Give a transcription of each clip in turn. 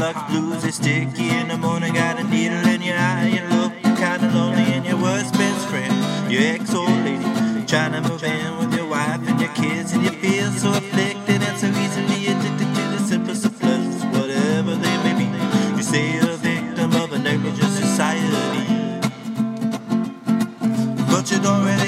Luck blues is sticky in the morning. Got a needle in your eye. You look kinda lonely, and your worst best friend, your ex old lady, trying to move in with your wife and your kids, and you feel so afflicted and so easily addicted to the simplest of pleasures, whatever they may be. You say you're a victim of a negligent society, but you don't really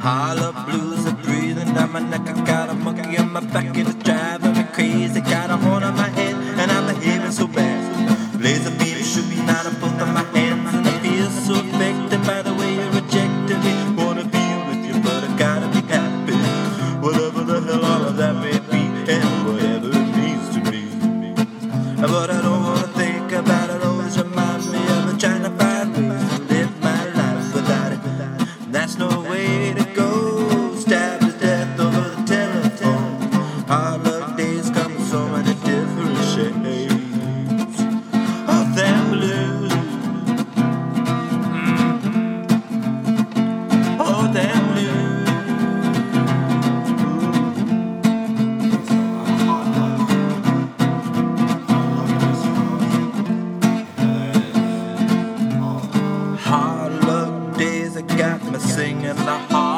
Hardluck blues are breathing down my neck. I got a monkey on my back and it's driving me crazy. Got a horn on my head and I'm behaving so bad. Laser beam shooting out of both of my hands and I feel so affected by the way you rejected me. Wanna be with you, but I gotta be happy. Whatever the hell all of that may be and whatever it means to me. But I don't wanna think about it. Always remind me of a trying to find ways to live my life without it. That's no me singing the heart.